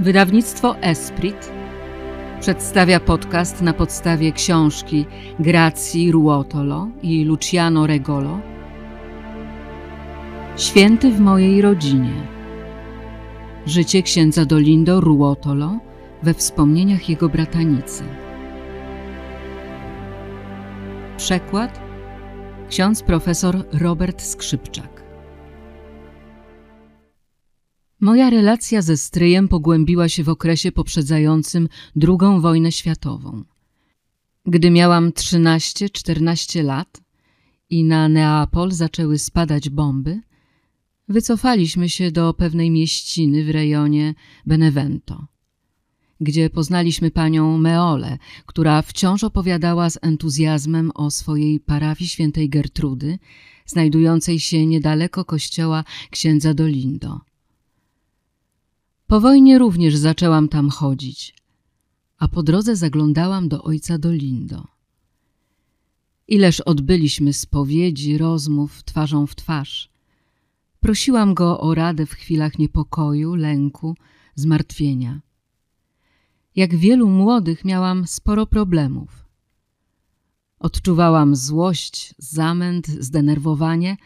Wydawnictwo Esprit przedstawia podcast na podstawie książki Gracji Ruotolo i Luciano Regolo Święty w mojej rodzinie. Życie księdza Dolindo Ruotolo we wspomnieniach jego bratanicy. Przekład ksiądz profesor Robert Skrzypczak. Moja relacja ze stryjem pogłębiła się w okresie poprzedzającym II wojnę światową. Gdy miałam 13-14 lat i na Neapol zaczęły spadać bomby, wycofaliśmy się do pewnej mieściny w rejonie Benevento, gdzie poznaliśmy panią Meole, która wciąż opowiadała z entuzjazmem o swojej parafii świętej Gertrudy, znajdującej się niedaleko kościoła księdza Dolindo. Po wojnie również zaczęłam tam chodzić, a po drodze zaglądałam do ojca Dolindo. Ileż odbyliśmy spowiedzi, rozmów twarzą w twarz. Prosiłam go o radę w chwilach niepokoju, lęku, zmartwienia. Jak wielu młodych miałam sporo problemów. Odczuwałam złość, zamęt, zdenerwowanie,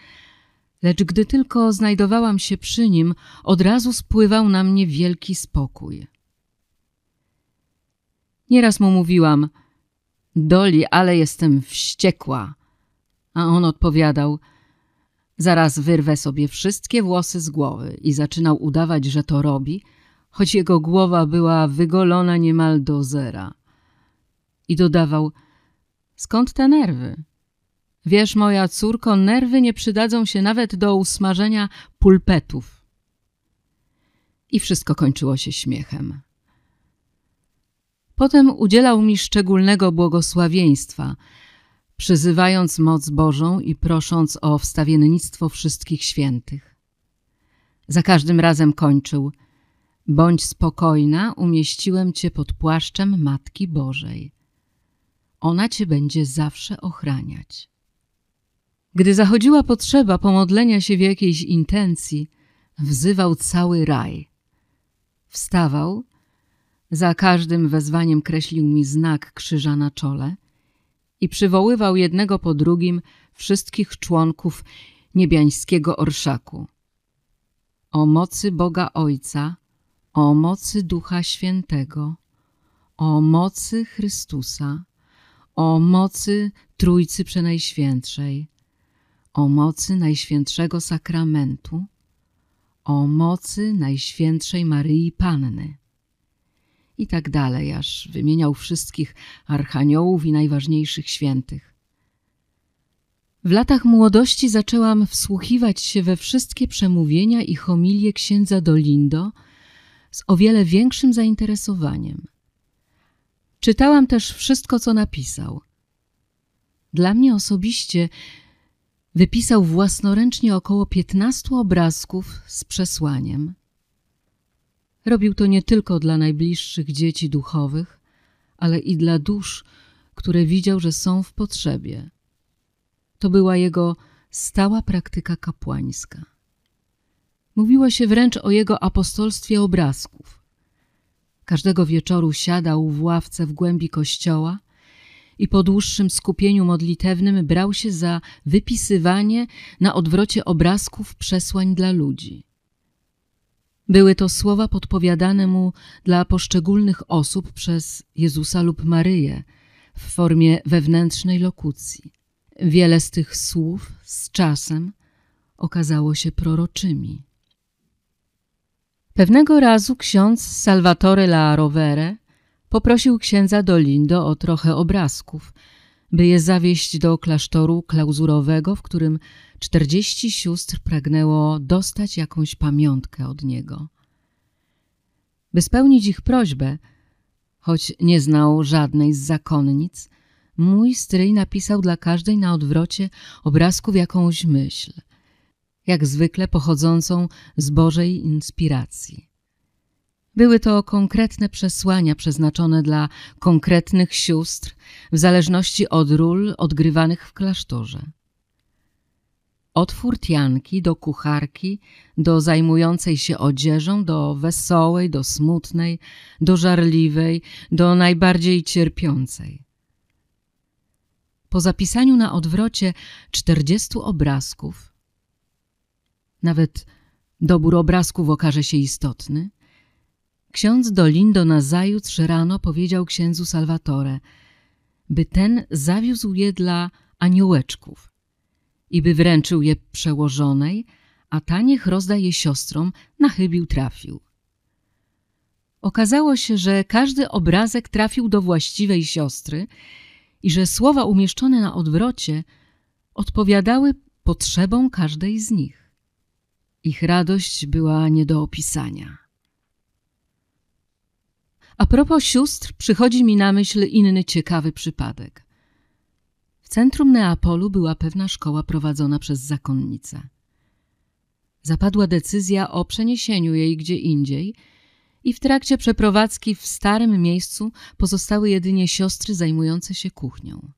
lecz gdy tylko znajdowałam się przy nim, od razu spływał na mnie wielki spokój. Nieraz mu mówiłam, Doli, ale jestem wściekła, a on odpowiadał, zaraz wyrwę sobie wszystkie włosy z głowy i zaczynał udawać, że to robi, choć jego głowa była wygolona niemal do zera. I dodawał, skąd te nerwy? Wiesz, moja córko, nerwy nie przydadzą się nawet do usmażenia pulpetów. I wszystko kończyło się śmiechem. Potem udzielał mi szczególnego błogosławieństwa, przyzywając moc Bożą i prosząc o wstawiennictwo wszystkich świętych. Za każdym razem kończył Bądź spokojna, umieściłem cię pod płaszczem Matki Bożej. Ona cię będzie zawsze ochraniać. Gdy zachodziła potrzeba pomodlenia się w jakiejś intencji, wzywał cały raj. Wstawał, za każdym wezwaniem kreślił mi znak krzyża na czole i przywoływał jednego po drugim wszystkich członków niebiańskiego orszaku. O mocy Boga Ojca, o mocy Ducha Świętego, o mocy Chrystusa, o mocy Trójcy Przenajświętszej, o mocy Najświętszego Sakramentu, o mocy Najświętszej Maryi Panny. I tak dalej, aż wymieniał wszystkich archaniołów i najważniejszych świętych. W latach młodości zaczęłam wsłuchiwać się we wszystkie przemówienia i homilie księdza Dolindo z o wiele większym zainteresowaniem. Czytałam też wszystko, co napisał. Dla mnie osobiście wypisał własnoręcznie około piętnastu obrazków z przesłaniem. Robił to nie tylko dla najbliższych dzieci duchowych, ale i dla dusz, które widział, że są w potrzebie. To była jego stała praktyka kapłańska. Mówiło się wręcz o jego apostolstwie obrazków. Każdego wieczoru siadał w ławce w głębi kościoła i po dłuższym skupieniu modlitewnym brał się za wypisywanie na odwrocie obrazków przesłań dla ludzi. Były to słowa podpowiadane mu dla poszczególnych osób przez Jezusa lub Maryję w formie wewnętrznej lokucji. Wiele z tych słów z czasem okazało się proroczymi. Pewnego razu ksiądz Salvatore La Rovere Poprosił księdza Dolindo o trochę obrazków, by je zawieźć do klasztoru klauzurowego, w którym czterdzieści sióstr pragnęło dostać jakąś pamiątkę od niego. By spełnić ich prośbę, choć nie znał żadnej z zakonnic, mój stryj napisał dla każdej na odwrocie obrazków jakąś myśl, jak zwykle pochodzącą z Bożej inspiracji. Były to konkretne przesłania przeznaczone dla konkretnych sióstr w zależności od ról odgrywanych w klasztorze. Od furtianki do kucharki, do zajmującej się odzieżą, do wesołej, do smutnej, do żarliwej, do najbardziej cierpiącej. Po zapisaniu na odwrocie czterdziestu obrazków, nawet dobór obrazków okaże się istotny, ksiądz Dolindo nazajutrz rano powiedział księdzu Salvatore, by ten zawiózł je dla aniołeczków i by wręczył je przełożonej, a ta niech rozda je siostrom, na chybił trafił. Okazało się, że każdy obrazek trafił do właściwej siostry i że słowa umieszczone na odwrocie odpowiadały potrzebom każdej z nich. Ich radość była nie do opisania. A propos sióstr, przychodzi mi na myśl inny ciekawy przypadek. W centrum Neapolu była pewna szkoła prowadzona przez zakonnicę. Zapadła decyzja o przeniesieniu jej gdzie indziej i w trakcie przeprowadzki w starym miejscu pozostały jedynie siostry zajmujące się kuchnią.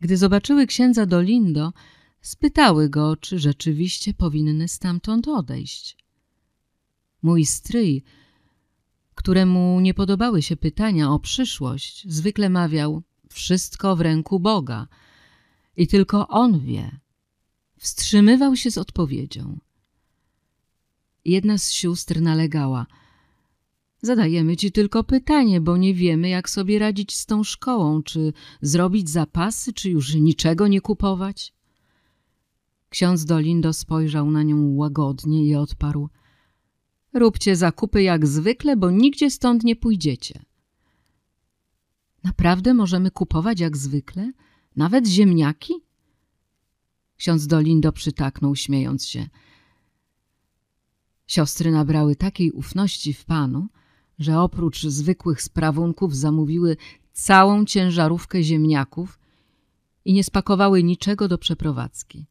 Gdy zobaczyły księdza Dolindo, spytały go, czy rzeczywiście powinny stamtąd odejść. Mój stryj, któremu nie podobały się pytania o przyszłość, zwykle mawiał wszystko w ręku Boga i tylko On wie. Wstrzymywał się z odpowiedzią. Jedna z sióstr nalegała. Zadajemy ci tylko pytanie, bo nie wiemy, jak sobie radzić z tą szkołą, czy zrobić zapasy, czy już niczego nie kupować. Ksiądz Dolindo spojrzał na nią łagodnie i odparł. Róbcie zakupy jak zwykle, bo nigdzie stąd nie pójdziecie. Naprawdę możemy kupować jak zwykle? Nawet ziemniaki? Ksiądz Dolindo przytaknął, śmiejąc się. Siostry nabrały takiej ufności w Panu, że oprócz zwykłych sprawunków zamówiły całą ciężarówkę ziemniaków i nie spakowały niczego do przeprowadzki.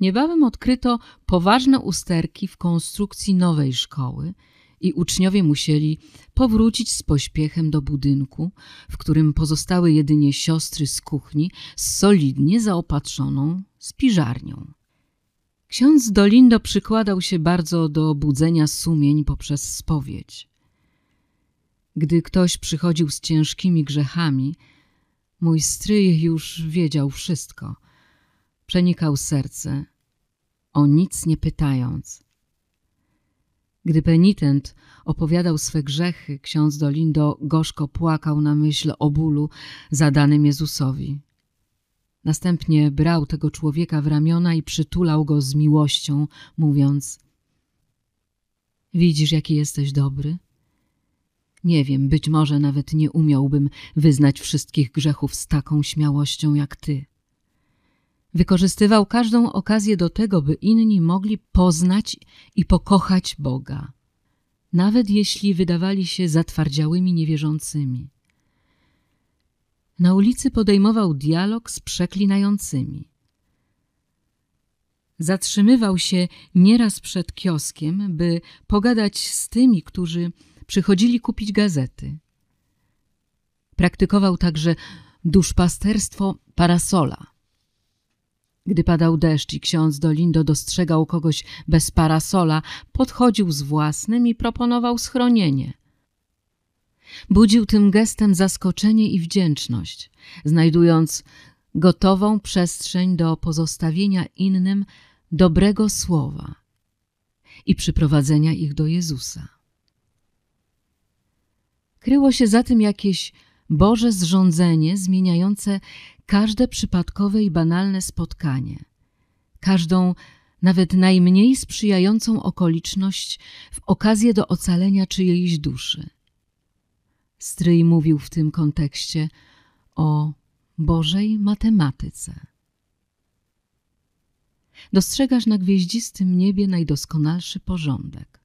Niebawem odkryto poważne usterki w konstrukcji nowej szkoły i uczniowie musieli powrócić z pośpiechem do budynku, w którym pozostały jedynie siostry z kuchni z solidnie zaopatrzoną spiżarnią. Ksiądz Dolindo przykładał się bardzo do budzenia sumień poprzez spowiedź. Gdy ktoś przychodził z ciężkimi grzechami, mój stryj już wiedział wszystko. Przenikał serce, o nic nie pytając. Gdy penitent opowiadał swe grzechy, ksiądz Dolindo gorzko płakał na myśl o bólu zadanym Jezusowi. Następnie brał tego człowieka w ramiona i przytulał go z miłością, mówiąc Widzisz, jaki jesteś dobry? Nie wiem, być może nawet nie umiałbym wyznać wszystkich grzechów z taką śmiałością jak ty. Wykorzystywał każdą okazję do tego, by inni mogli poznać i pokochać Boga, nawet jeśli wydawali się zatwardziałymi niewierzącymi. Na ulicy podejmował dialog z przeklinającymi. Zatrzymywał się nieraz przed kioskiem, by pogadać z tymi, którzy przychodzili kupić gazety. Praktykował także duszpasterstwo parasola. Gdy padał deszcz i ksiądz Dolindo dostrzegał kogoś bez parasola, podchodził z własnym i proponował schronienie. Budził tym gestem zaskoczenie i wdzięczność, znajdując gotową przestrzeń do pozostawienia innym dobrego słowa i przyprowadzenia ich do Jezusa. Kryło się za tym jakieś Boże zrządzenie zmieniające każde przypadkowe i banalne spotkanie, każdą nawet najmniej sprzyjającą okoliczność w okazję do ocalenia czyjejś duszy. Stryj mówił w tym kontekście o Bożej matematyce. Dostrzegasz na gwieździstym niebie najdoskonalszy porządek.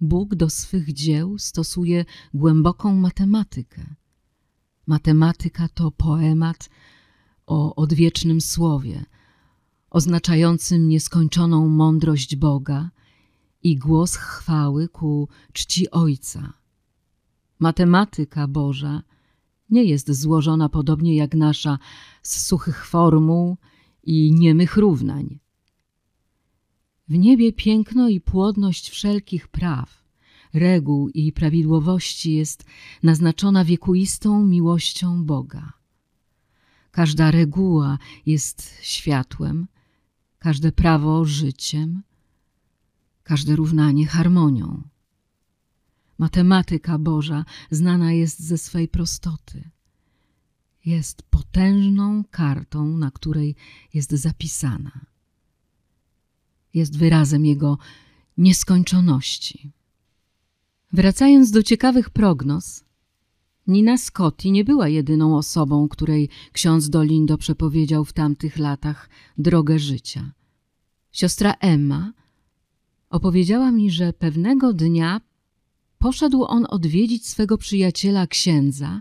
Bóg do swych dzieł stosuje głęboką matematykę. Matematyka to poemat o odwiecznym słowie, oznaczającym nieskończoną mądrość Boga i głos chwały ku czci Ojca. Matematyka Boża nie jest złożona podobnie jak nasza z suchych formuł i niemych równań. W niebie piękno i płodność wszelkich praw, reguł i prawidłowości jest naznaczona wiekuistą miłością Boga. Każda reguła jest światłem, każde prawo życiem, każde równanie harmonią. Matematyka Boża znana jest ze swej prostoty. Jest potężną kartą, na której jest zapisana. Jest wyrazem Jego nieskończoności. Wracając do ciekawych prognoz, Nina Scotti nie była jedyną osobą, której ksiądz Dolindo przepowiedział w tamtych latach drogę życia. Siostra Emma opowiedziała mi, że pewnego dnia poszedł on odwiedzić swego przyjaciela księdza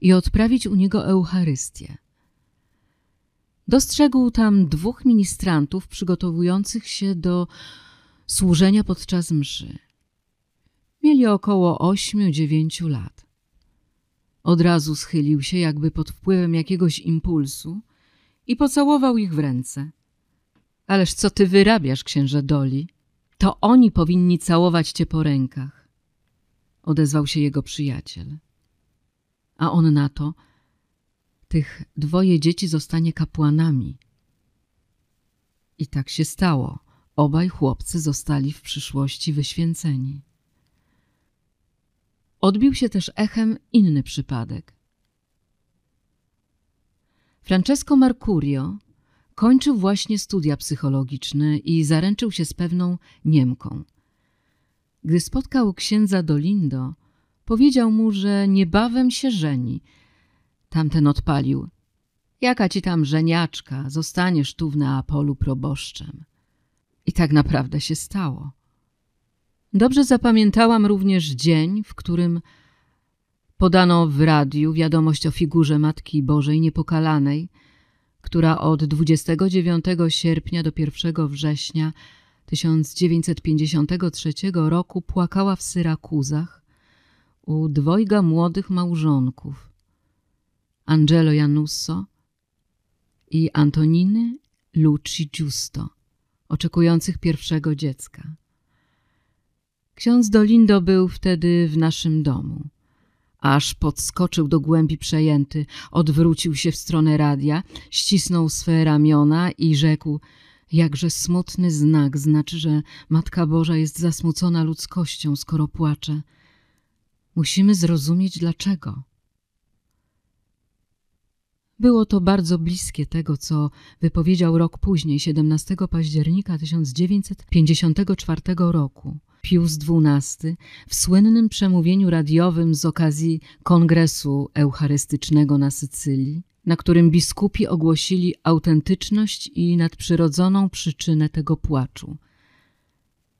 i odprawić u niego Eucharystię. Dostrzegł tam dwóch ministrantów przygotowujących się do służenia podczas mszy. Mieli około ośmiu, dziewięciu lat. Od razu schylił się, jakby pod wpływem jakiegoś impulsu i pocałował ich w ręce. Ależ co ty wyrabiasz, księże Doli? To oni powinni całować cię po rękach. Odezwał się jego przyjaciel. A on na to, tych dwoje dzieci zostanie kapłanami. I tak się stało. Obaj chłopcy zostali w przyszłości wyświęceni. Odbił się też echem inny przypadek. Francesco Mercurio kończył właśnie studia psychologiczne i zaręczył się z pewną Niemką. Gdy spotkał księdza Dolindo, powiedział mu, że niebawem się żeni. Tamten odpalił. Jaka ci tam żeniaczka, zostaniesz tu w Neapolu proboszczem. I tak naprawdę się stało. Dobrze zapamiętałam również dzień, w którym podano w radiu wiadomość o figurze Matki Bożej Niepokalanej, która od 29 sierpnia do 1 września 1953 roku płakała w Syrakuzach u dwojga młodych małżonków Angelo Janusso i Antoniny Luci Giusto, oczekujących pierwszego dziecka. Ksiądz Dolindo był wtedy w naszym domu. Aż podskoczył do głębi przejęty, odwrócił się w stronę radia, ścisnął swe ramiona i rzekł Jakże smutny znak znaczy, że Matka Boża jest zasmucona ludzkością, skoro płacze. Musimy zrozumieć dlaczego. Było to bardzo bliskie tego, co wypowiedział rok później, 17 października 1954 roku. Pius XII w słynnym przemówieniu radiowym z okazji Kongresu Eucharystycznego na Sycylii, na którym biskupi ogłosili autentyczność i nadprzyrodzoną przyczynę tego płaczu.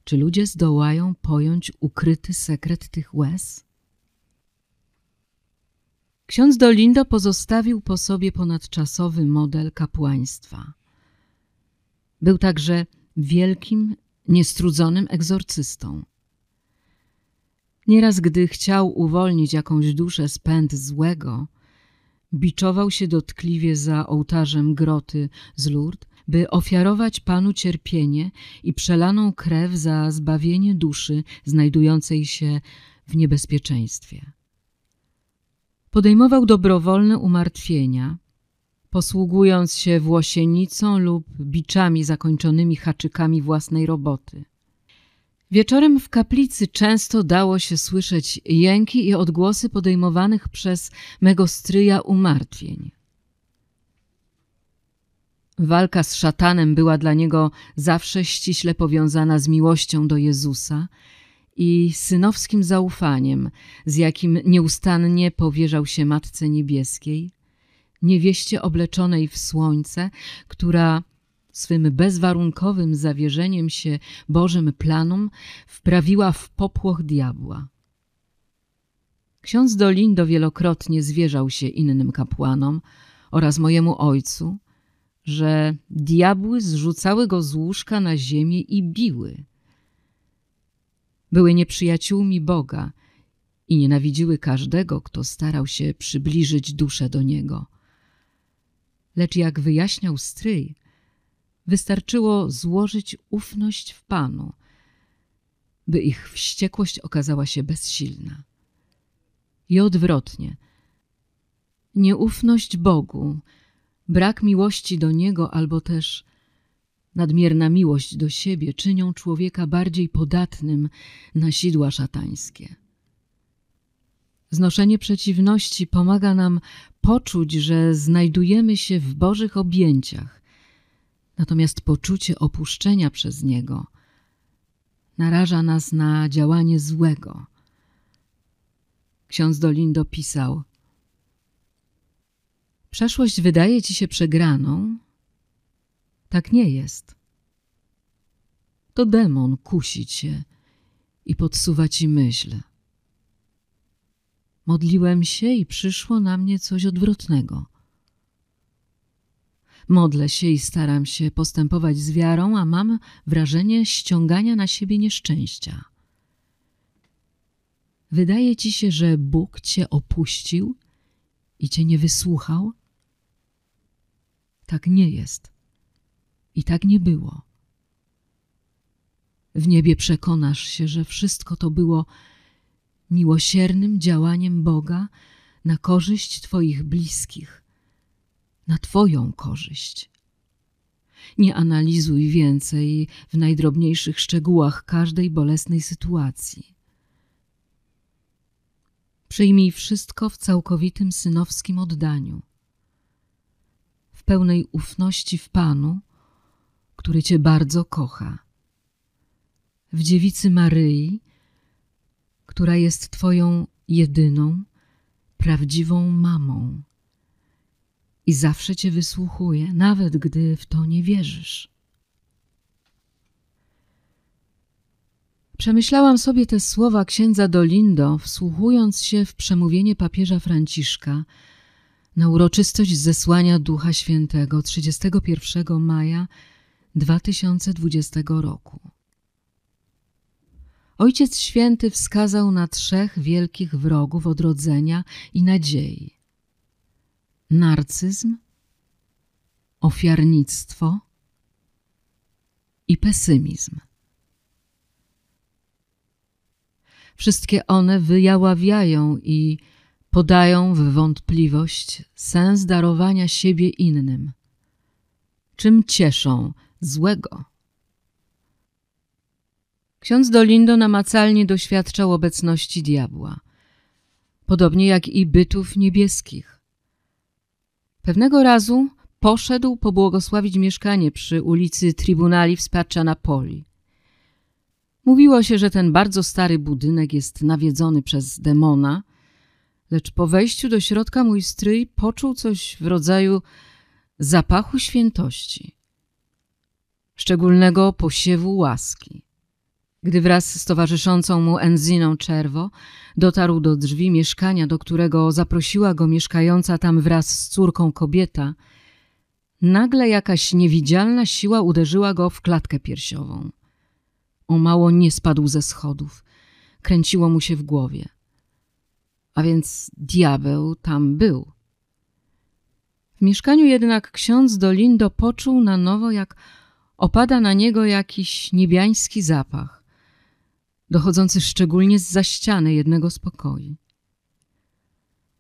Czy ludzie zdołają pojąć ukryty sekret tych łez? Ksiądz Dolindo pozostawił po sobie ponadczasowy model kapłaństwa. Był także wielkim niestrudzonym egzorcystą. Nieraz, gdy chciał uwolnić jakąś duszę z pęd złego, biczował się dotkliwie za ołtarzem groty z Lourdes, by ofiarować Panu cierpienie i przelaną krew za zbawienie duszy znajdującej się w niebezpieczeństwie. Podejmował dobrowolne umartwienia, posługując się włosienicą lub biczami zakończonymi haczykami własnej roboty. Wieczorem w kaplicy często dało się słyszeć jęki i odgłosy podejmowanych przez mego stryja umartwień. Walka z szatanem była dla niego zawsze ściśle powiązana z miłością do Jezusa i synowskim zaufaniem, z jakim nieustannie powierzał się Matce Niebieskiej, niewieście obleczonej w słońce, która swym bezwarunkowym zawierzeniem się Bożym planom wprawiła w popłoch diabła. Ksiądz Dolindo wielokrotnie zwierzał się innym kapłanom oraz mojemu ojcu, że diabły zrzucały go z łóżka na ziemię i biły. Były nieprzyjaciółmi Boga i nienawidziły każdego, kto starał się przybliżyć duszę do Niego – Lecz jak wyjaśniał stryj, Wystarczyło złożyć ufność w Panu, by ich wściekłość okazała się bezsilna. I odwrotnie. Nieufność Bogu, brak miłości do Niego albo też nadmierna miłość do siebie czynią człowieka bardziej podatnym na sidła szatańskie. Znoszenie przeciwności pomaga nam poczuć, że znajdujemy się w Bożych objęciach, natomiast poczucie opuszczenia przez Niego naraża nas na działanie złego. Ksiądz Dolindo pisał Przeszłość wydaje ci się przegraną? Tak nie jest. To demon kusi cię i podsuwa ci myśl. Modliłem się i przyszło na mnie coś odwrotnego. Modlę się i staram się postępować z wiarą, a mam wrażenie ściągania na siebie nieszczęścia. Wydaje ci się, że Bóg cię opuścił i cię nie wysłuchał? Tak nie jest. I tak nie było. W niebie przekonasz się, że wszystko to było miłosiernym działaniem Boga na korzyść Twoich bliskich, na Twoją korzyść. Nie analizuj więcej w najdrobniejszych szczegółach każdej bolesnej sytuacji. Przyjmij wszystko w całkowitym synowskim oddaniu, w pełnej ufności w Panu, który Cię bardzo kocha, w dziewicy Maryi, która jest Twoją jedyną, prawdziwą mamą i zawsze Cię wysłuchuje, nawet gdy w to nie wierzysz. Przemyślałam sobie te słowa księdza Dolindo, wsłuchując się w przemówienie papieża Franciszka na uroczystość zesłania Ducha Świętego 31 maja 2020 roku. Ojciec Święty wskazał na trzech wielkich wrogów odrodzenia i nadziei: narcyzm, ofiarnictwo i pesymizm. Wszystkie one wyjaławiają i podają w wątpliwość sens darowania siebie innym. Czym cieszą złego? Ksiądz Dolindo namacalnie doświadczał obecności diabła, podobnie jak i bytów niebieskich. Pewnego razu poszedł pobłogosławić mieszkanie przy ulicy Tribunali Wsparcia Napoli. Mówiło się, że ten bardzo stary budynek jest nawiedzony przez demona, lecz po wejściu do środka mój stryj poczuł coś w rodzaju zapachu świętości, szczególnego posiewu łaski. Gdy wraz z towarzyszącą mu Enziną Czerwo dotarł do drzwi mieszkania, do którego zaprosiła go mieszkająca tam wraz z córką kobieta, nagle jakaś niewidzialna siła uderzyła go w klatkę piersiową. O mało nie spadł ze schodów. Kręciło mu się w głowie. A więc diabeł tam był. W mieszkaniu jednak ksiądz Dolindo poczuł na nowo, jak opada na niego jakiś niebiański zapach, dochodzący szczególnie z za ściany jednego z pokoi.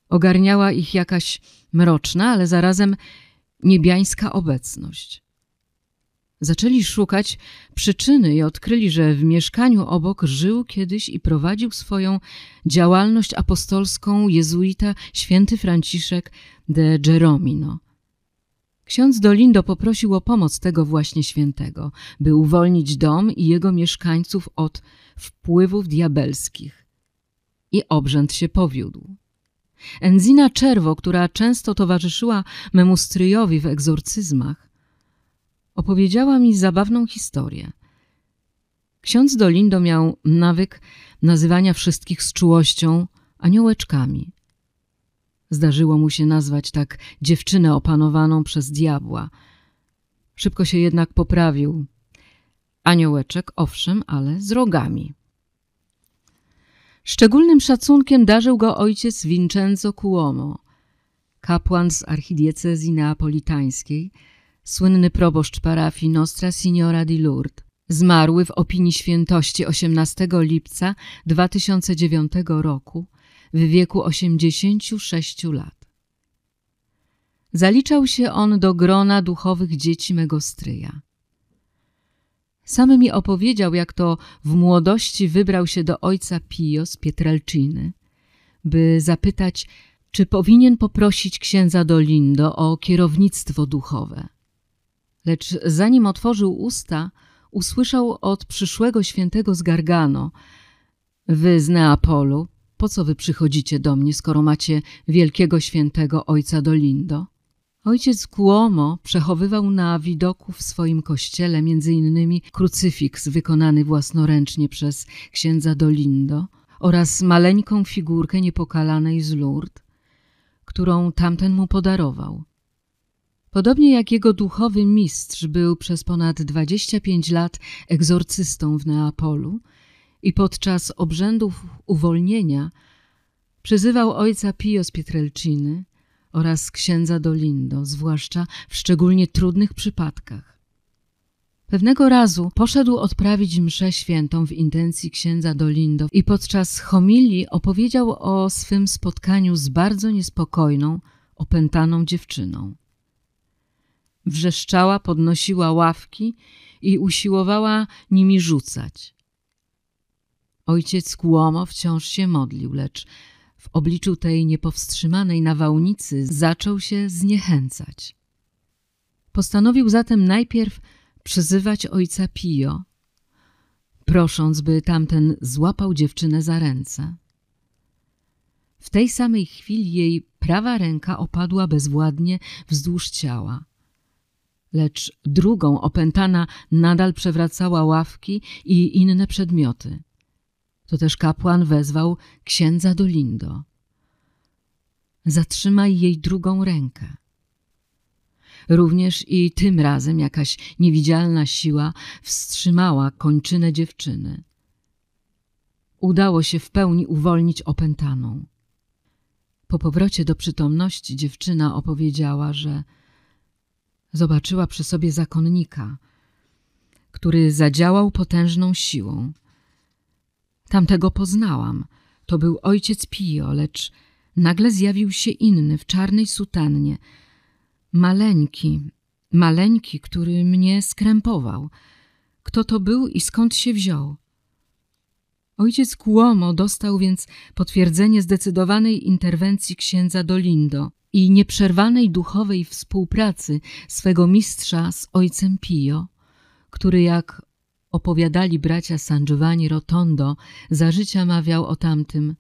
Ogarniała ich jakaś mroczna, ale zarazem niebiańska obecność. Zaczęli szukać przyczyny i odkryli, że w mieszkaniu obok żył kiedyś i prowadził swoją działalność apostolską jezuita święty Franciszek de Geromino. Ksiądz Dolindo poprosił o pomoc tego właśnie świętego, by uwolnić dom i jego mieszkańców od wpływów diabelskich. I obrzęd się powiódł. Enzina Czerwo, która często towarzyszyła memu stryjowi w egzorcyzmach, opowiedziała mi zabawną historię. Ksiądz Dolindo miał nawyk nazywania wszystkich z czułością aniołeczkami. Zdarzyło mu się nazwać tak dziewczynę opanowaną przez diabła. Szybko się jednak poprawił. Aniołeczek, owszem, ale z rogami. Szczególnym szacunkiem darzył go ojciec Vincenzo Cuomo, kapłan z archidiecezji neapolitańskiej – słynny proboszcz parafii Nostra Signora di Lourdes, zmarły w opinii świętości 18 lipca 2009 roku w wieku 86 lat. Zaliczał się on do grona duchowych dzieci mego stryja. Sam mi opowiedział, jak to w młodości wybrał się do ojca Pio z Pietrelciny, by zapytać, czy powinien poprosić księdza Dolindo o kierownictwo duchowe. Lecz zanim otworzył usta, usłyszał od przyszłego świętego z Gargano Wy z Neapolu, po co wy przychodzicie do mnie, skoro macie wielkiego świętego ojca Dolindo? Ojciec Cuomo przechowywał na widoku w swoim kościele innymi krucyfiks wykonany własnoręcznie przez księdza Dolindo oraz maleńką figurkę niepokalanej z Lourdes, którą tamten mu podarował. Podobnie jak jego duchowy mistrz był przez ponad 25 lat egzorcystą w Neapolu i podczas obrzędów uwolnienia przyzywał ojca Pio z Pietrelciny oraz księdza Dolindo, zwłaszcza w szczególnie trudnych przypadkach. Pewnego razu poszedł odprawić mszę świętą w intencji księdza Dolindo i podczas homilii opowiedział o swym spotkaniu z bardzo niespokojną, opętaną dziewczyną. Wrzeszczała, podnosiła ławki i usiłowała nimi rzucać. Ojciec Kłomo wciąż się modlił, lecz w obliczu tej niepowstrzymanej nawałnicy zaczął się zniechęcać. Postanowił zatem najpierw przyzywać ojca Pio, prosząc, by tamten złapał dziewczynę za ręce. W tej samej chwili jej prawa ręka opadła bezwładnie wzdłuż ciała lecz drugą opętana nadal przewracała ławki i inne przedmioty. To też kapłan wezwał księdza Dolindo. Zatrzymaj jej drugą rękę. Również i tym razem jakaś niewidzialna siła wstrzymała kończynę dziewczyny. Udało się w pełni uwolnić opętaną. Po powrocie do przytomności dziewczyna opowiedziała, że zobaczyła przy sobie zakonnika, który zadziałał potężną siłą. Tamtego poznałam. To był ojciec Pio, lecz nagle zjawił się inny w czarnej sutannie. Maleńki, maleńki, który mnie skrępował. Kto to był i skąd się wziął? Ojciec Cuomo dostał więc potwierdzenie zdecydowanej interwencji księdza Dolindo i nieprzerwanej duchowej współpracy swego mistrza z ojcem Pio, który jak opowiadali bracia San Giovanni Rotondo, za życia mawiał o tamtym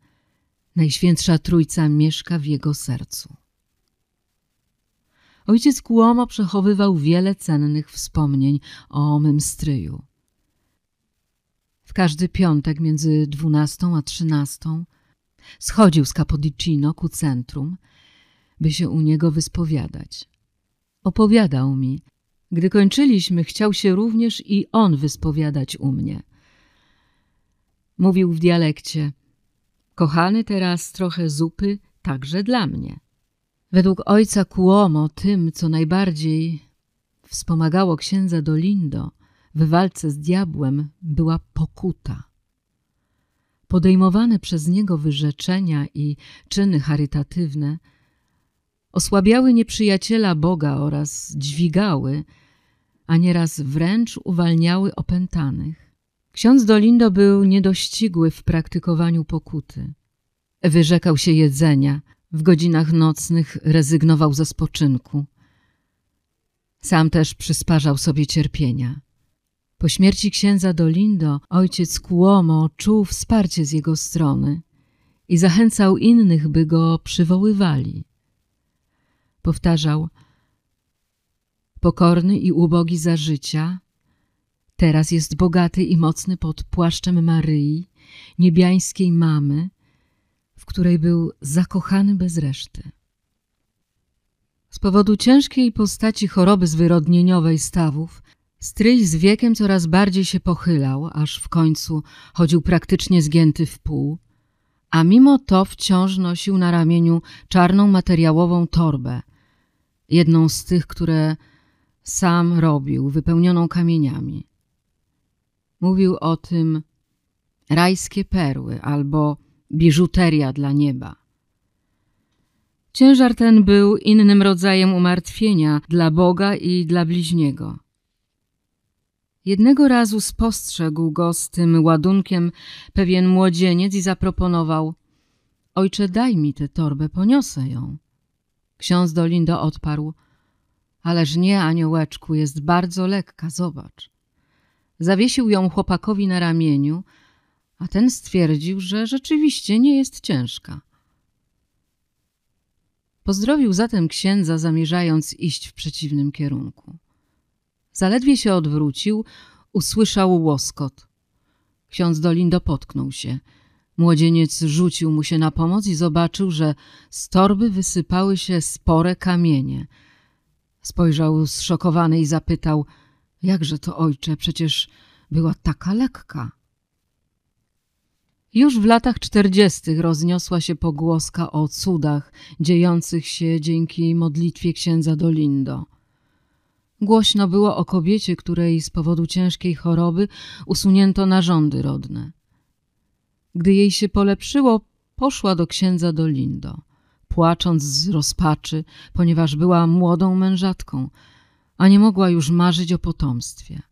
Najświętsza Trójca mieszka w jego sercu. Ojciec Cuomo przechowywał wiele cennych wspomnień o mym stryju. W każdy piątek między dwunastą a trzynastą schodził z Capodicino ku centrum – by się u niego wyspowiadać. Opowiadał mi. Gdy kończyliśmy, chciał się również i on wyspowiadać u mnie. Mówił w dialekcie. Kochany teraz trochę zupy także dla mnie. Według ojca Cuomo tym, co najbardziej wspomagało księdza Dolindo w walce z diabłem, była pokuta. Podejmowane przez niego wyrzeczenia i czyny charytatywne – osłabiały nieprzyjaciela Boga oraz dźwigały, a nieraz wręcz uwalniały opętanych. Ksiądz Dolindo był niedościgły w praktykowaniu pokuty. Wyrzekał się jedzenia, w godzinach nocnych rezygnował ze spoczynku. Sam też przysparzał sobie cierpienia. Po śmierci księdza Dolindo ojciec Cuomo czuł wsparcie z jego strony i zachęcał innych, by go przywoływali. Powtarzał, pokorny i ubogi za życia, teraz jest bogaty i mocny pod płaszczem Maryi, niebiańskiej mamy, w której był zakochany bez reszty. Z powodu ciężkiej postaci choroby zwyrodnieniowej stawów, stryj z wiekiem coraz bardziej się pochylał, aż w końcu chodził praktycznie zgięty w pół, a mimo to wciąż nosił na ramieniu czarną materiałową torbę – jedną z tych, które sam robił, wypełnioną kamieniami. Mówił o tym rajskie perły albo biżuteria dla nieba. Ciężar ten był innym rodzajem umartwienia dla Boga i dla bliźniego. Jednego razu spostrzegł go z tym ładunkiem pewien młodzieniec i zaproponował – Ojcze, daj mi tę torbę, poniosę ją. Ksiądz Dolindo odparł – Ależ nie, aniołeczku, jest bardzo lekka, zobacz. Zawiesił ją chłopakowi na ramieniu, a ten stwierdził, że rzeczywiście nie jest ciężka. Pozdrowił zatem księdza, zamierzając iść w przeciwnym kierunku. Zaledwie się odwrócił, usłyszał łoskot. Ksiądz Dolindo potknął się. Młodzieniec rzucił mu się na pomoc i zobaczył, że z torby wysypały się spore kamienie. Spojrzał zszokowany i zapytał, jakże to ojcze, przecież była taka lekka. Już w latach czterdziestych rozniosła się pogłoska o cudach dziejących się dzięki modlitwie księdza Dolindo. Głośno było o kobiecie, której z powodu ciężkiej choroby usunięto narządy rodne. Gdy jej się polepszyło, poszła do księdza Dolindo, płacząc z rozpaczy, ponieważ była młodą mężatką, a nie mogła już marzyć o potomstwie.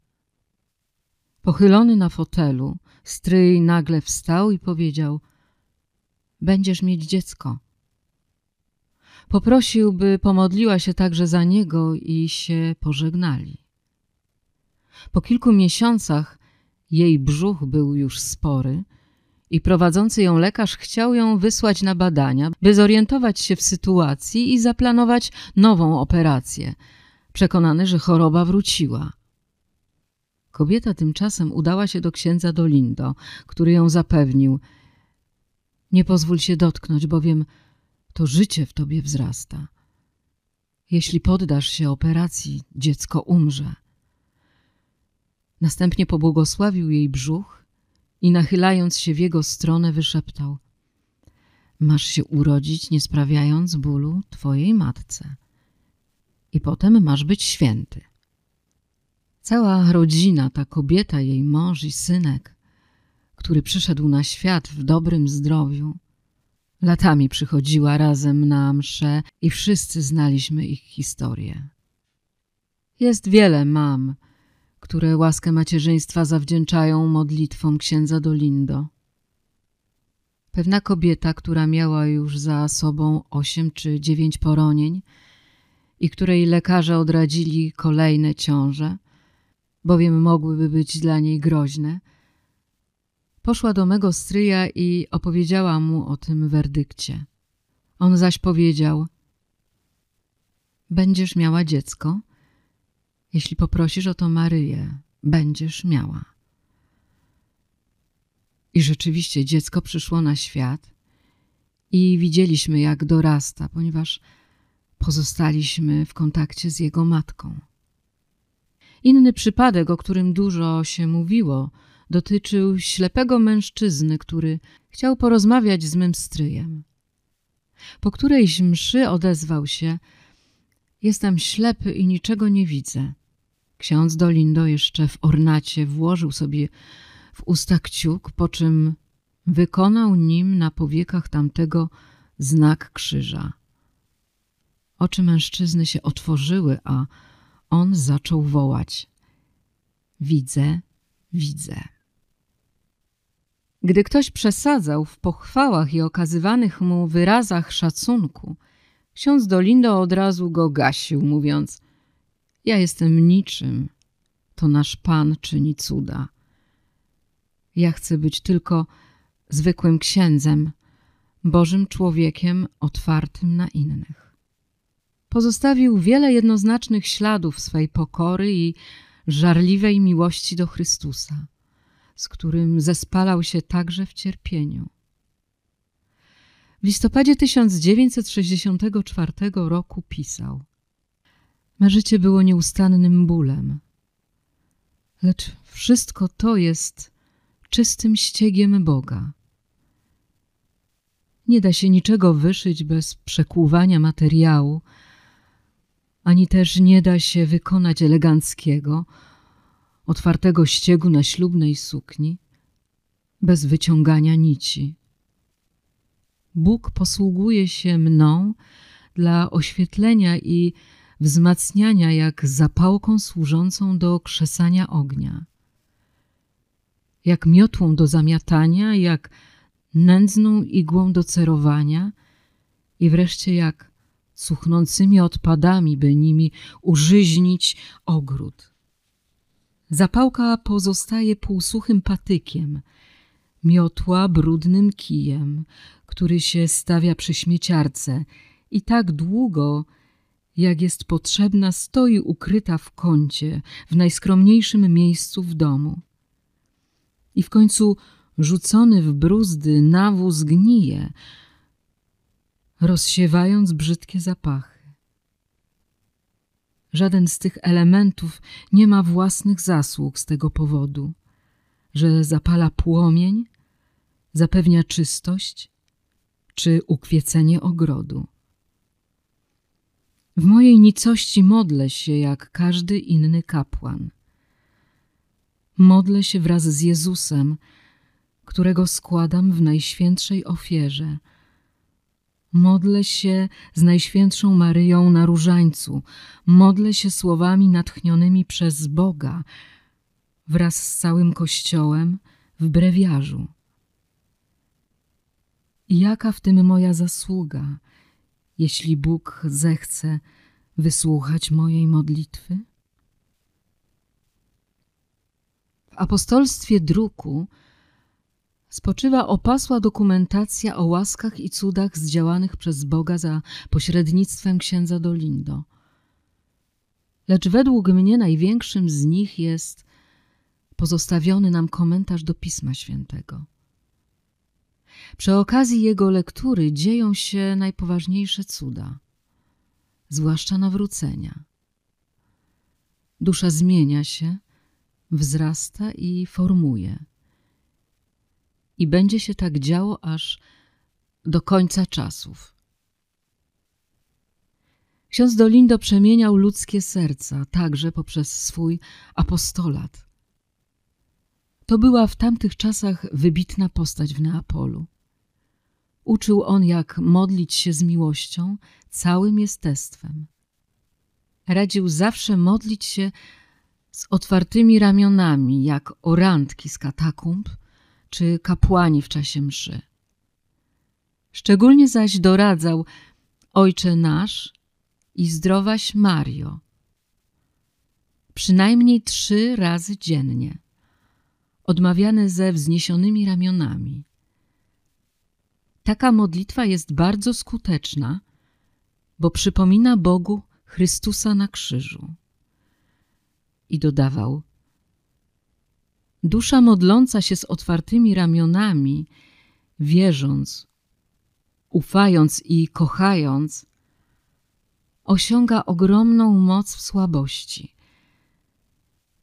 Pochylony na fotelu, stryj nagle wstał i powiedział – będziesz mieć dziecko. Poprosił, by pomodliła się także za niego i się pożegnali. Po kilku miesiącach jej brzuch był już spory i prowadzący ją lekarz chciał ją wysłać na badania, by zorientować się w sytuacji i zaplanować nową operację, przekonany, że choroba wróciła. Kobieta tymczasem udała się do księdza Dolindo, który ją zapewnił. Nie pozwól się dotknąć, bowiem to życie w tobie wzrasta. Jeśli poddasz się operacji, dziecko umrze. Następnie pobłogosławił jej brzuch i nachylając się w jego stronę wyszeptał Masz się urodzić, nie sprawiając bólu twojej matce. I potem masz być święty. Cała rodzina, ta kobieta, jej mąż i synek, który przyszedł na świat w dobrym zdrowiu, latami przychodziła razem na msze i wszyscy znaliśmy ich historię. Jest wiele mam, które łaskę macierzyństwa zawdzięczają modlitwom księdza Dolindo. Pewna kobieta, która miała już za sobą osiem czy dziewięć poronień i której lekarze odradzili kolejne ciąże, bowiem mogłyby być dla niej groźne, poszła do mego stryja i opowiedziała mu o tym werdykcie. On zaś powiedział, będziesz miała dziecko, jeśli poprosisz o to Maryję, będziesz miała. I rzeczywiście dziecko przyszło na świat i widzieliśmy, jak dorasta, ponieważ pozostaliśmy w kontakcie z jego matką. Inny przypadek, o którym dużo się mówiło, dotyczył ślepego mężczyzny, który chciał porozmawiać z mym stryjem. Po którejś mszy odezwał się Jestem ślepy i niczego nie widzę. Ksiądz Dolindo jeszcze w ornacie włożył sobie w usta kciuk, po czym wykonał nim na powiekach tamtego znak krzyża. Oczy mężczyzny się otworzyły, a on zaczął wołać. Widzę, widzę. Gdy ktoś przesadzał w pochwałach i okazywanych mu wyrazach szacunku, ksiądz Dolindo od razu go gasił, mówiąc Ja jestem niczym, to nasz Pan czyni cuda. Ja chcę być tylko zwykłym księdzem, Bożym człowiekiem otwartym na innych. Pozostawił wiele jednoznacznych śladów swej pokory i żarliwej miłości do Chrystusa, z którym zespalał się także w cierpieniu. W listopadzie 1964 roku pisał Me życie było nieustannym bólem, lecz wszystko to jest czystym ściegiem Boga. Nie da się niczego wyszyć bez przekłuwania materiału, ani też nie da się wykonać eleganckiego, otwartego ściegu na ślubnej sukni bez wyciągania nici. Bóg posługuje się mną dla oświetlenia i wzmacniania jak zapałką służącą do krzesania ognia, jak miotłą do zamiatania, jak nędzną igłą do cerowania i wreszcie jak cuchnącymi odpadami, by nimi użyźnić ogród. Zapałka pozostaje półsuchym patykiem, miotła brudnym kijem, który się stawia przy śmieciarce i tak długo, jak jest potrzebna, stoi ukryta w kącie, w najskromniejszym miejscu w domu. I w końcu rzucony w bruzdy nawóz gnije, rozsiewając brzydkie zapachy. Żaden z tych elementów nie ma własnych zasług z tego powodu, że zapala płomień, zapewnia czystość czy ukwiecenie ogrodu. W mojej nicości modlę się jak każdy inny kapłan. Modlę się wraz z Jezusem, którego składam w najświętszej ofierze. Modlę się z Najświętszą Maryją na różańcu. Modlę się słowami natchnionymi przez Boga wraz z całym Kościołem w brewiarzu. Jaka w tym moja zasługa, jeśli Bóg zechce wysłuchać mojej modlitwy? W apostolstwie druku spoczywa opasła dokumentacja o łaskach i cudach zdziałanych przez Boga za pośrednictwem księdza Dolindo. Lecz według mnie największym z nich jest pozostawiony nam komentarz do Pisma Świętego. Przy okazji jego lektury dzieją się najpoważniejsze cuda, zwłaszcza nawrócenia. Dusza zmienia się, wzrasta i formuje. I będzie się tak działo aż do końca czasów. Ksiądz Dolindo przemieniał ludzkie serca także poprzez swój apostolat. To była w tamtych czasach wybitna postać w Neapolu. Uczył on, jak modlić się z miłością, całym jestestwem. Radził zawsze modlić się z otwartymi ramionami, jak orantki z katakumb czy kapłani w czasie mszy. Szczególnie zaś doradzał Ojcze nasz i zdrowaś Mario. Przynajmniej trzy razy dziennie, odmawiane ze wzniesionymi ramionami. Taka modlitwa jest bardzo skuteczna, bo przypomina Bogu Chrystusa na krzyżu. I dodawał: Dusza modląca się z otwartymi ramionami, wierząc, ufając i kochając, osiąga ogromną moc w słabości.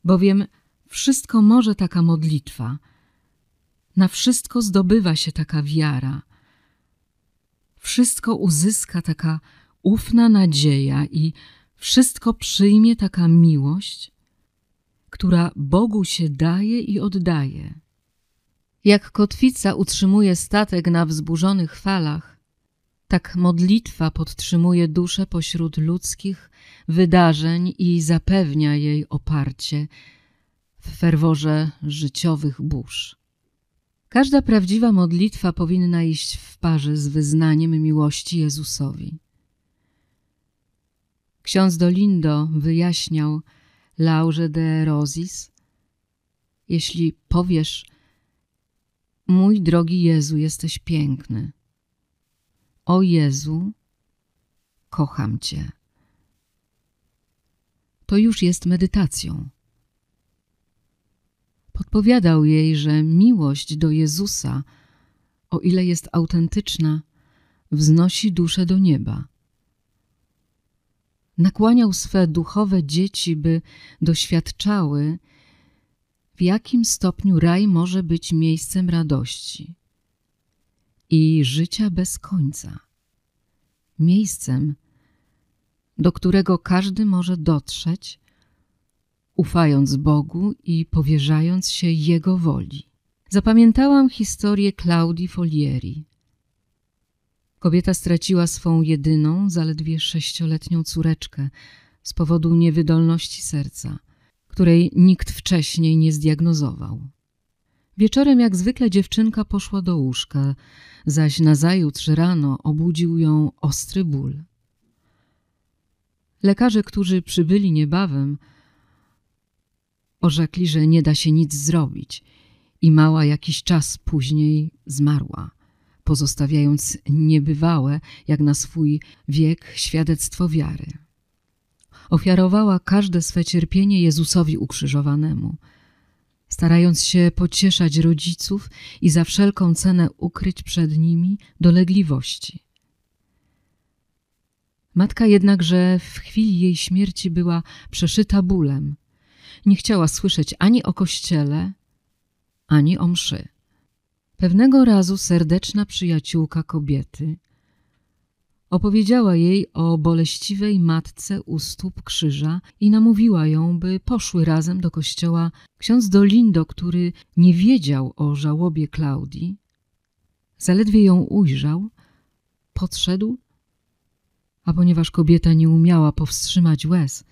Bowiem wszystko może taka modlitwa, na wszystko zdobywa się taka wiara, wszystko uzyska taka ufna nadzieja i wszystko przyjmie taka miłość, która Bogu się daje i oddaje. Jak kotwica utrzymuje statek na wzburzonych falach, tak modlitwa podtrzymuje duszę pośród ludzkich wydarzeń i zapewnia jej oparcie w ferworze życiowych burz. Każda prawdziwa modlitwa powinna iść w parze z wyznaniem miłości Jezusowi. Ksiądz Dolindo wyjaśniał Laurze de Rosis, jeśli powiesz, mój drogi Jezu, jesteś piękny. O Jezu, kocham Cię. To już jest medytacją. Podpowiadał jej, że miłość do Jezusa, o ile jest autentyczna, wznosi duszę do nieba. Nakłaniał swe duchowe dzieci, by doświadczały, w jakim stopniu raj może być miejscem radości i życia bez końca, miejscem, do którego każdy może dotrzeć, ufając Bogu i powierzając się Jego woli. Zapamiętałam historię Claudii Folieri. Kobieta straciła swą jedyną, zaledwie sześcioletnią córeczkę z powodu niewydolności serca, której nikt wcześniej nie zdiagnozował. Wieczorem jak zwykle dziewczynka poszła do łóżka, zaś nazajutrz rano obudził ją ostry ból. Lekarze, którzy przybyli niebawem, orzekli, że nie da się nic zrobić i mała jakiś czas później zmarła, pozostawiając niebywałe, jak na swój wiek, świadectwo wiary. Ofiarowała każde swe cierpienie Jezusowi ukrzyżowanemu, starając się pocieszać rodziców i za wszelką cenę ukryć przed nimi dolegliwości. Matka jednakże w chwili jej śmierci była przeszyta bólem. Nie chciała słyszeć ani o kościele, ani o mszy. Pewnego razu serdeczna przyjaciółka kobiety opowiedziała jej o boleściwej matce u stóp krzyża i namówiła ją, by poszły razem do kościoła. Ksiądz Dolindo, który nie wiedział o żałobie Klaudii, zaledwie ją ujrzał, podszedł a ponieważ kobieta nie umiała powstrzymać łez,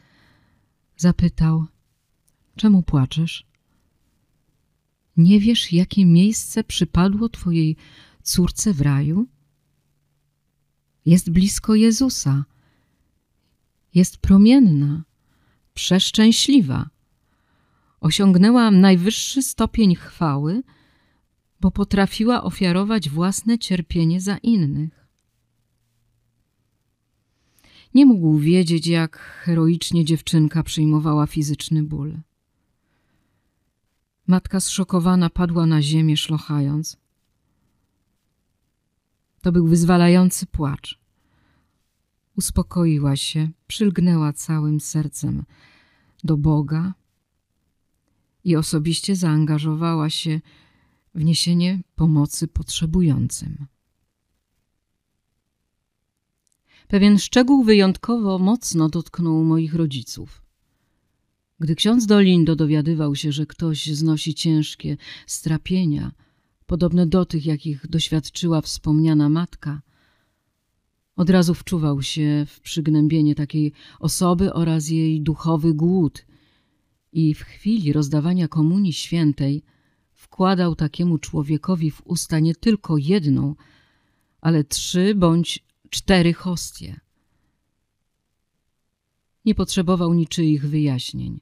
zapytał: Czemu płaczesz? Nie wiesz, jakie miejsce przypadło twojej córce w raju? Jest blisko Jezusa, jest promienna, przeszczęśliwa. Osiągnęła najwyższy stopień chwały, bo potrafiła ofiarować własne cierpienie za innych. Nie mógł wiedzieć, jak heroicznie dziewczynka przyjmowała fizyczny ból. Matka zszokowana padła na ziemię, szlochając. To był wyzwalający płacz. Uspokoiła się, przylgnęła całym sercem do Boga i osobiście zaangażowała się w niesienie pomocy potrzebującym. Pewien szczegół wyjątkowo mocno dotknął moich rodziców. Gdy ksiądz Dolindo dowiadywał się, że ktoś znosi ciężkie strapienia, podobne do tych, jakich doświadczyła wspomniana matka, od razu wczuwał się w przygnębienie takiej osoby oraz jej duchowy głód i w chwili rozdawania komunii świętej wkładał takiemu człowiekowi w usta nie tylko jedną, ale trzy bądź cztery hostie. Nie potrzebował niczyich wyjaśnień.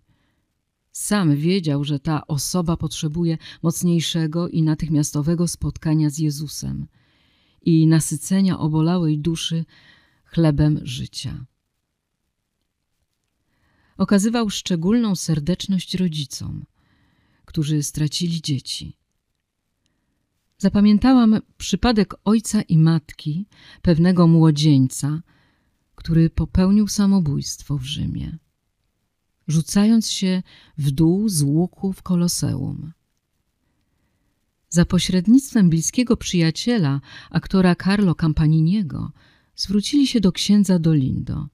Sam wiedział, że ta osoba potrzebuje mocniejszego i natychmiastowego spotkania z Jezusem i nasycenia obolałej duszy chlebem życia. Okazywał szczególną serdeczność rodzicom, którzy stracili dzieci. Zapamiętałam przypadek ojca i matki pewnego młodzieńca, który popełnił samobójstwo w Rzymie, rzucając się w dół z łuku w Koloseum. Za pośrednictwem bliskiego przyjaciela, aktora Carlo Campaniniego, zwrócili się do księdza Dolindo.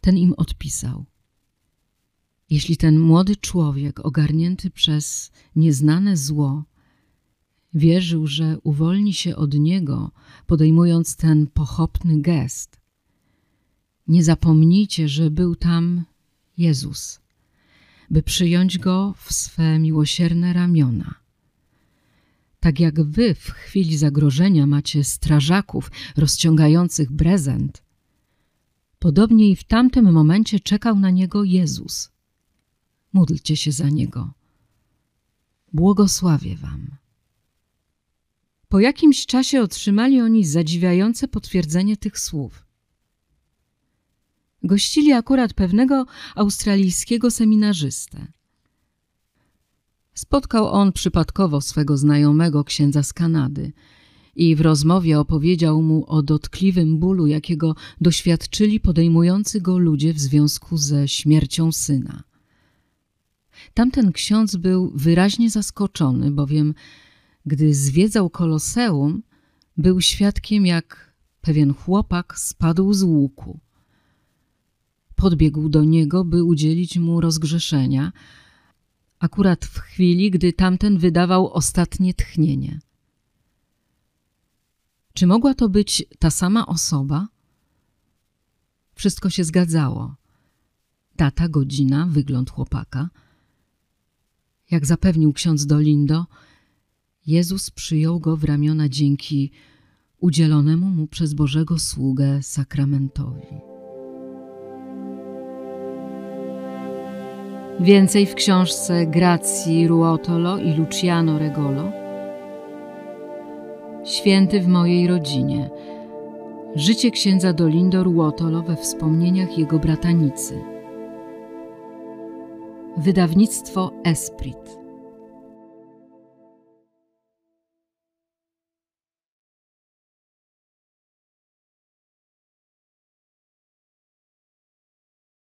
Ten im odpisał. Jeśli ten młody człowiek, ogarnięty przez nieznane zło, Wierzył, że uwolni się od niego, podejmując ten pochopny gest. Nie zapomnijcie, że był tam Jezus, by przyjąć go w swe miłosierne ramiona. Tak jak wy w chwili zagrożenia macie strażaków rozciągających prezent, podobnie i w tamtym momencie czekał na niego Jezus. Módlcie się za niego. Błogosławię wam. Po jakimś czasie otrzymali oni zadziwiające potwierdzenie tych słów. Gościli akurat pewnego australijskiego seminarzystę. Spotkał on przypadkowo swego znajomego księdza z Kanady i w rozmowie opowiedział mu o dotkliwym bólu, jakiego doświadczyli podejmujący go ludzie w związku ze śmiercią syna. Tamten ksiądz był wyraźnie zaskoczony, bowiem gdy zwiedzał koloseum, był świadkiem, jak pewien chłopak spadł z łuku. Podbiegł do niego, by udzielić mu rozgrzeszenia, akurat w chwili, gdy tamten wydawał ostatnie tchnienie. Czy mogła to być ta sama osoba? Wszystko się zgadzało. Data, godzina, wygląd chłopaka. Jak zapewnił ksiądz Dolindo, Jezus przyjął go w ramiona dzięki udzielonemu mu przez Bożego sługę sakramentowi. Więcej w książce Gracji Ruotolo i Luciano Regolo. Święty w mojej rodzinie. Życie księdza Dolindo Ruotolo we wspomnieniach jego bratanicy. Wydawnictwo Esprit.